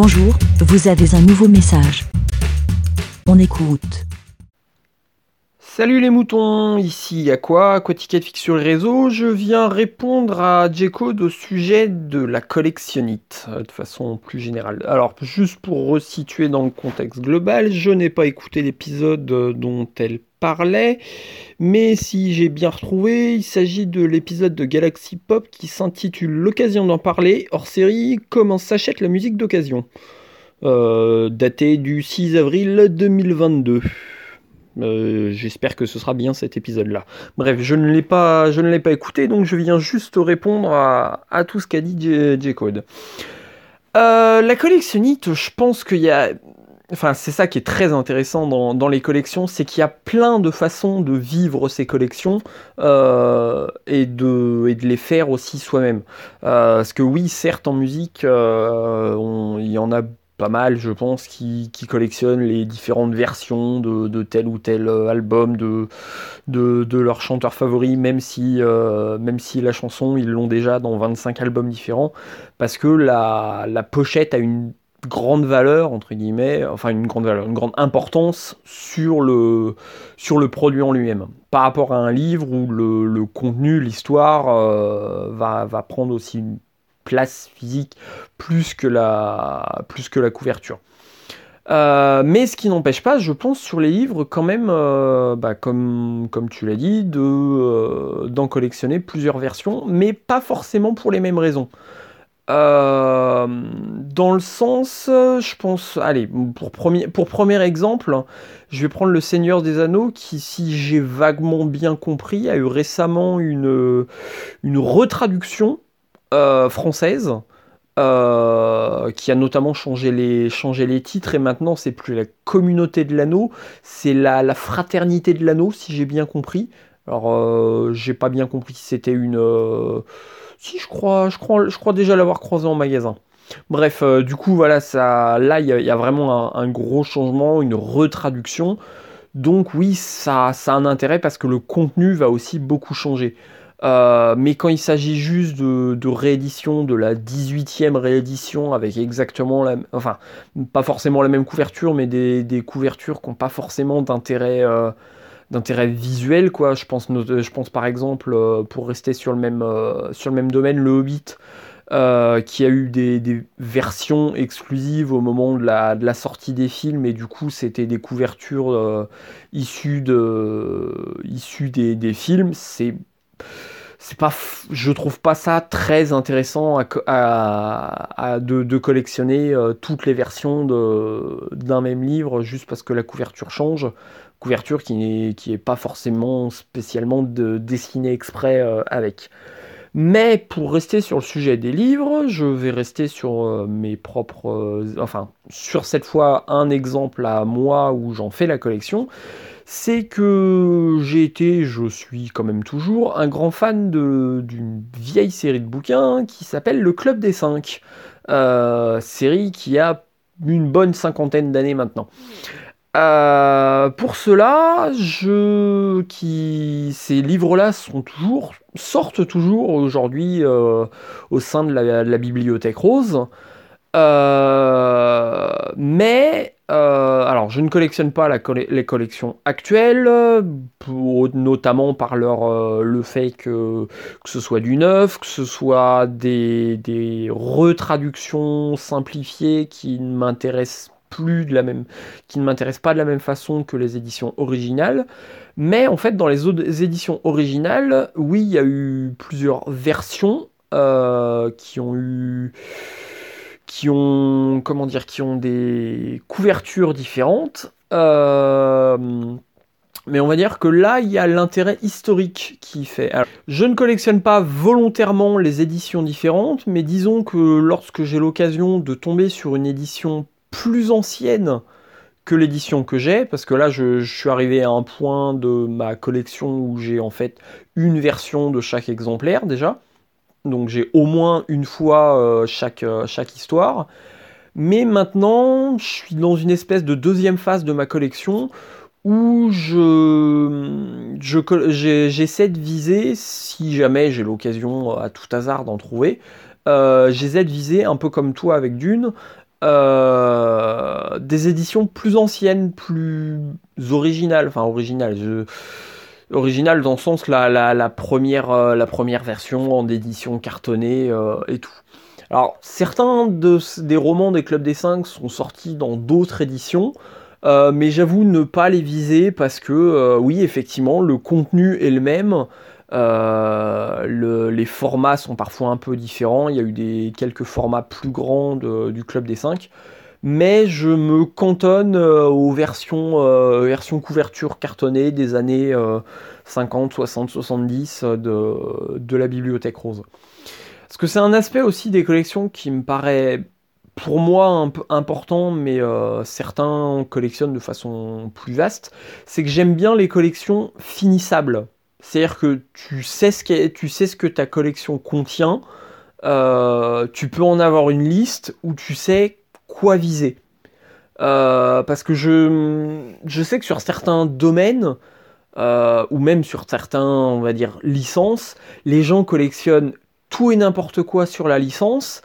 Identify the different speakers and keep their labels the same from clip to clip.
Speaker 1: Bonjour, vous avez un nouveau message. On écoute.
Speaker 2: Salut les moutons, ici Aqua, Aquatiquette Fixe sur le réseau. Je viens répondre à J-Code au sujet de la collectionnite, euh, de façon plus générale. Alors, juste pour resituer dans le contexte global, je n'ai pas écouté l'épisode euh, dont elle parlait, mais si j'ai bien retrouvé, il s'agit de l'épisode de Galaxy Pop qui s'intitule L'occasion d'en parler, hors série, comment s'achète la musique d'occasion, euh, daté du 6 avril 2022. Euh, j'espère que ce sera bien cet épisode-là. Bref, je ne l'ai pas, je ne l'ai pas écouté, donc je viens juste répondre à, tout ce qu'a dit J-Code. Euh, la collectionnite, je pense qu'il y a... Enfin, c'est ça qui est très intéressant dans, les collections, c'est qu'il y a plein de façons de vivre ces collections euh, et, de, et, de, les faire aussi soi-même. parce que oui, certes, en musique, il y en a pas mal, je pense, qui, qui collectionnent les différentes versions de, tel ou tel euh, album de, leur chanteur favori, même si, euh, même si la chanson, ils l'ont déjà dans 25 albums différents, parce que la, pochette a une grande valeur, entre guillemets, enfin une grande valeur, une grande importance sur le, sur le produit en lui-même, par rapport à un livre où le, le contenu, l'histoire euh, va, va prendre aussi une physique plus que la, plus que la couverture. Euh, mais ce qui n'empêche pas, je pense, sur les livres, quand même, euh, bah, comme, tu l'as dit, euh, d'en collectionner plusieurs versions, mais pas forcément pour les mêmes raisons. dans le sens, je pense, allez, pour premier, exemple, je vais prendre Le Seigneur des Anneaux, qui, si j'ai vaguement bien compris, a eu récemment une retraduction euh, française euh, qui a notamment changé les, changé les titres et maintenant c'est plus la communauté de l'anneau, c'est la, la, fraternité de l'anneau si j'ai bien compris. Alors euh, j'ai pas bien compris si c'était une... si je crois, je crois, je crois déjà l'avoir croisé en magasin. Bref, du coup voilà, ça, là il y, a vraiment un, gros changement, une retraduction. Donc oui, ça a un intérêt parce que le contenu va aussi beaucoup changer. Euh, mais quand il s'agit juste de, réédition, de la 18e réédition, avec exactement la... Enfin, pas forcément la même couverture, mais des, couvertures qui n'ont pas forcément d'intérêt... Euh, d'intérêt visuel quoi. Je pense je pense par exemple euh, pour rester sur le même sur le même domaine le Hobbit qui a eu des, versions exclusives au moment de la, de la, sortie des films et du coup c'était des couvertures issues, de, issues des, des films. C'est c'est pas, je trouve pas ça très intéressant de, collectionner euh, toutes les versions d'un même livre juste parce que la couverture change. Couverture qui n'est qui est pas forcément spécialement de, dessinée exprès euh, avec. Mais pour rester sur le sujet des livres, je vais rester sur euh, mes propres. enfin, sur cette fois un exemple à moi où j'en fais la collection c'est que j'ai été, je suis quand même toujours, un grand fan d'une vieille série de bouquins qui s'appelle Le Club des Cinq. Euh, série qui a une bonne cinquantaine d'années maintenant. Euh, pour cela, je, qui, ces livres-là sont toujours, sortent toujours aujourd'hui euh, au sein de la, bibliothèque rose. mais euh, alors, je ne collectionne pas les collections actuelles, notamment par leur, le fait que, ce soit du neuf, que ce soit des, retraductions simplifiées qui ne m'intéressent plus de la même, qui ne m'intéressent pas de la même façon que les éditions originales. Mais en fait, dans les autres éditions originales, oui, il y a eu plusieurs versions euh, qui ont eu qui ont, comment dire, qui ont des couvertures différentes. Euh, mais on va dire que là, il y a l'intérêt historique qui fait. je ne collectionne pas volontairement les éditions différentes, mais disons que lorsque j'ai l'occasion de tomber sur une édition plus ancienne que l'édition que j'ai, parce que là, je, suis arrivé à un point de ma collection où j'ai en fait une version de chaque exemplaire déjà donc j'ai au moins une fois euh, chaque, euh, chaque histoire. Mais maintenant, je suis dans une espèce de deuxième phase de ma collection où je, j'essaie de viser, si jamais j'ai l'occasion euh, à tout hasard d'en trouver, j'essaie de viser un peu comme toi avec Dune, des éditions plus anciennes, plus originales, enfin originales, je original dans le sens la, la, première, euh, première version en édition cartonnée euh, et tout. Alors certains de, des romans des clubs des 5 sont sortis dans d'autres éditions, euh, mais j'avoue ne pas les viser parce que oui effectivement le contenu est le même. Les formats sont parfois un peu différents. Il y a eu des, quelques formats plus grands du Club des 5 mais je me cantonne euh, aux versions, euh, versions couverture cartonnées des années 50, 60, 70 de, de la Bibliothèque Rose. Parce que c'est un aspect aussi des collections qui me paraît pour moi un peu important, mais euh, certains collectionnent de façon plus vaste, c'est que j'aime bien les collections finissables. C'est-à-dire que tu sais, ce que, tu sais ce que ta collection contient, tu peux en avoir une liste où tu sais quoi viser. Euh, parce que je, je sais que sur certains domaines, euh, ou même sur certains, on va dire, licences, les gens collectionnent tout et n'importe quoi sur la licence.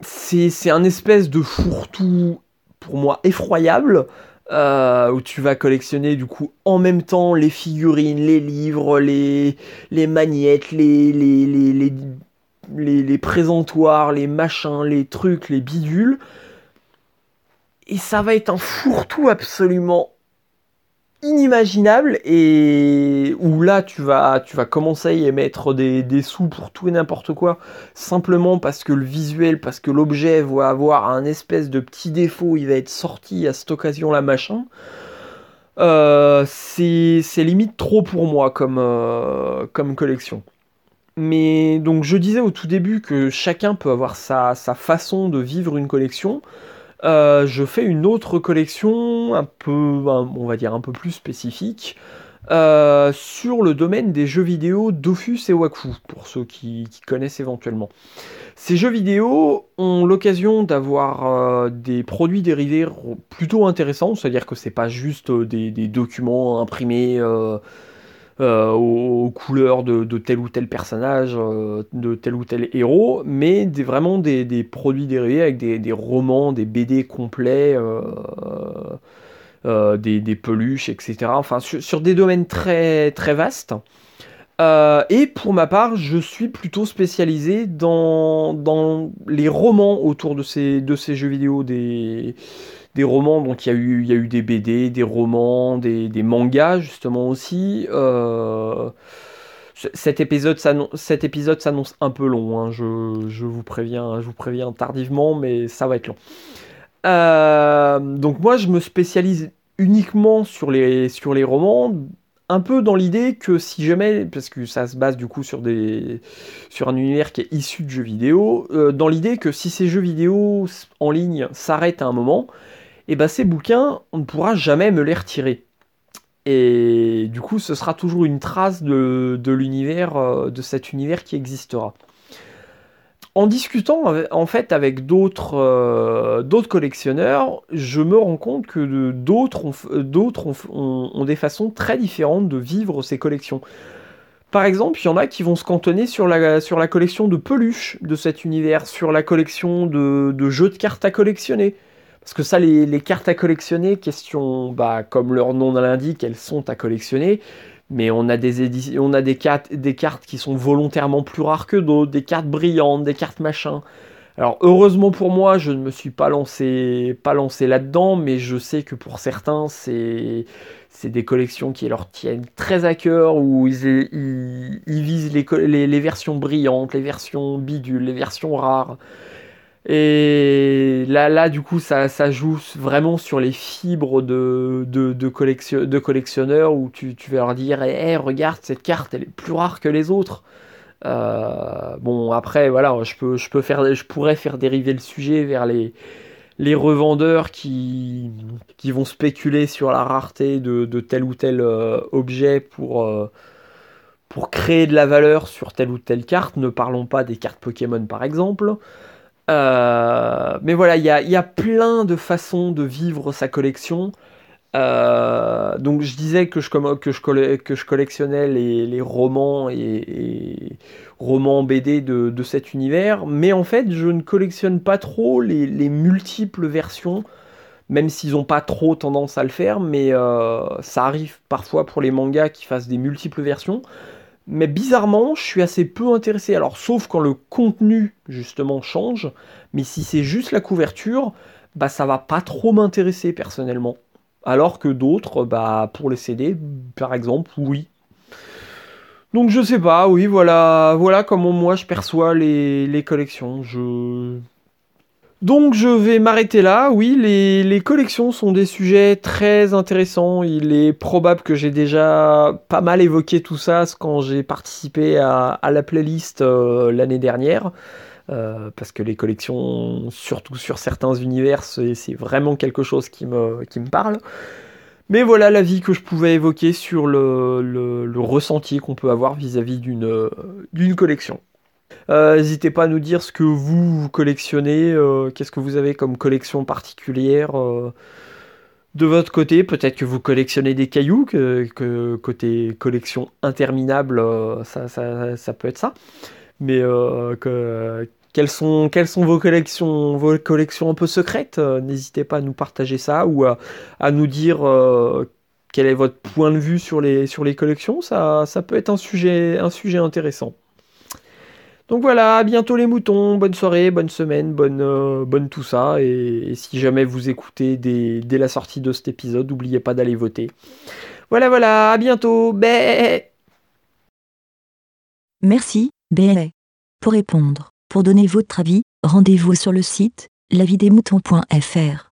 Speaker 2: C'est un espèce de fourre-tout, pour moi, effroyable. Euh, où tu vas collectionner du coup en même temps les figurines, les livres, les, les magnettes, les, les, les, les, présentoirs, les machins, les trucs, les bidules. Et ça va être un fourre-tout absolument inimaginable et où là tu vas, tu vas commencer à y mettre des, sous pour tout et n'importe quoi simplement parce que le visuel, parce que l'objet va avoir un espèce de petit défaut, il va être sorti à cette occasion là machin. Euh, c'est limite trop pour moi comme, euh, comme collection. Mais donc je disais au tout début que chacun peut avoir sa, façon de vivre une collection. Euh, je fais une autre collection un peu, on va dire un peu plus spécifique, euh, sur le domaine des jeux vidéo Dofus et Waku, pour ceux qui, connaissent éventuellement. Ces jeux vidéo ont l'occasion d'avoir euh, des produits dérivés plutôt intéressants, c'est-à-dire que c'est pas juste des, des documents imprimés euh, aux, couleurs de, tel ou tel personnage, euh, de tel ou tel héros, mais vraiment des, produits dérivés avec des, romans, des BD complets, euh, des, peluches, etc. Enfin, sur, des domaines très, très vastes. et pour ma part, je suis plutôt spécialisé dans, dans les romans autour de ces, de ces jeux vidéo, des, des romans, donc il y, a eu, y a eu des BD, des romans, des, mangas justement aussi. Euh, cet épisode s'annonce un peu long, hein, je, vous préviens, je vous préviens tardivement, mais ça va être long. Euh, donc moi je me spécialise uniquement sur les, sur les romans, un peu dans l'idée que si jamais, parce que ça se base du coup sur, des, sur un univers qui est issu de jeux vidéo, euh, dans l'idée que si ces jeux vidéo en ligne s'arrêtent à un moment, et eh ben ces bouquins, on ne pourra jamais me les retirer. Et du coup, ce sera toujours une trace de, l'univers, euh, de cet univers qui existera. En discutant en fait avec d'autres euh, collectionneurs, je me rends compte que d'autres ont, des façons très différentes de vivre ces collections. Par exemple, il y en a qui vont se cantonner sur la collection de peluches de cet univers, sur la collection de jeux de cartes à collectionner, parce que ça, les, cartes à collectionner, question, bah, comme leur nom l'indique, elles sont à collectionner. Mais on a des on a des cartes, des cartes qui sont volontairement plus rares que d'autres, des cartes brillantes, des cartes machin. Alors heureusement pour moi, je ne me suis pas lancé, pas lancé là-dedans, mais je sais que pour certains, c'est des collections qui leur tiennent très à cœur, où ils, ils, visent les, les, versions brillantes, les versions bidules, les versions rares. Et là, là, du coup, ça, ça joue vraiment sur les fibres de, collectionneurs où tu, vas leur dire hey, regarde, cette carte, elle est plus rare que les autres. Euh, bon, après, voilà, je, peux, faire, je pourrais faire dériver le sujet vers les, revendeurs qui, vont spéculer sur la rareté de, tel ou tel euh, objet euh, pour créer de la valeur sur telle ou telle carte. Ne parlons pas des cartes Pokémon, par exemple. Euh, mais voilà, il y a, plein de façons de vivre sa collection. Euh, donc je disais que je, que je, collectionnais les, romans et, romans BD de, cet univers, mais en fait je ne collectionne pas trop les, multiples versions, même s'ils n'ont pas trop tendance à le faire, mais euh, ça arrive parfois pour les mangas qui fassent des multiples versions. Mais bizarrement, je suis assez peu intéressé. Alors, sauf quand le contenu justement change, mais si c'est juste la couverture, bah ça va pas trop m'intéresser personnellement alors que d'autres, bah, pour les CD, par exemple, oui. Donc je sais pas, oui, voilà, voilà comment moi je perçois les, collections. Je... Donc je vais m'arrêter là. Oui, les, collections sont des sujets très intéressants. Il est probable que j'ai déjà pas mal évoqué tout ça quand j'ai participé à, la playlist euh, l'année dernière. Euh, parce que les collections, surtout sur certains univers, c'est vraiment quelque chose qui me, qui me parle. Mais voilà l'avis que je pouvais évoquer sur le, le, ressenti qu'on peut avoir vis-à-vis d'une collection. Euh, n'hésitez pas à nous dire ce que vous, collectionnez, euh, qu'est-ce que vous avez comme collection particulière de votre côté. Peut-être que vous collectionnez des cailloux, que, côté collection interminable, ça, peut être ça. Mais que, quelles sont, vos collections, vos collections un peu secrètes euh, N'hésitez pas à nous partager ça ou à, nous dire euh, quel est votre point de vue sur les, collections. Ça, peut être un sujet intéressant. Donc voilà, à bientôt les moutons, bonne soirée, bonne semaine, bonne, euh, bonne tout ça. Et, si jamais vous écoutez dès, la sortie de cet épisode, n'oubliez pas d'aller voter. Voilà, voilà, à bientôt. Bé
Speaker 1: Merci, Bé. Pour répondre pour donner votre avis, rendez-vous sur le site lavidemouton.fr.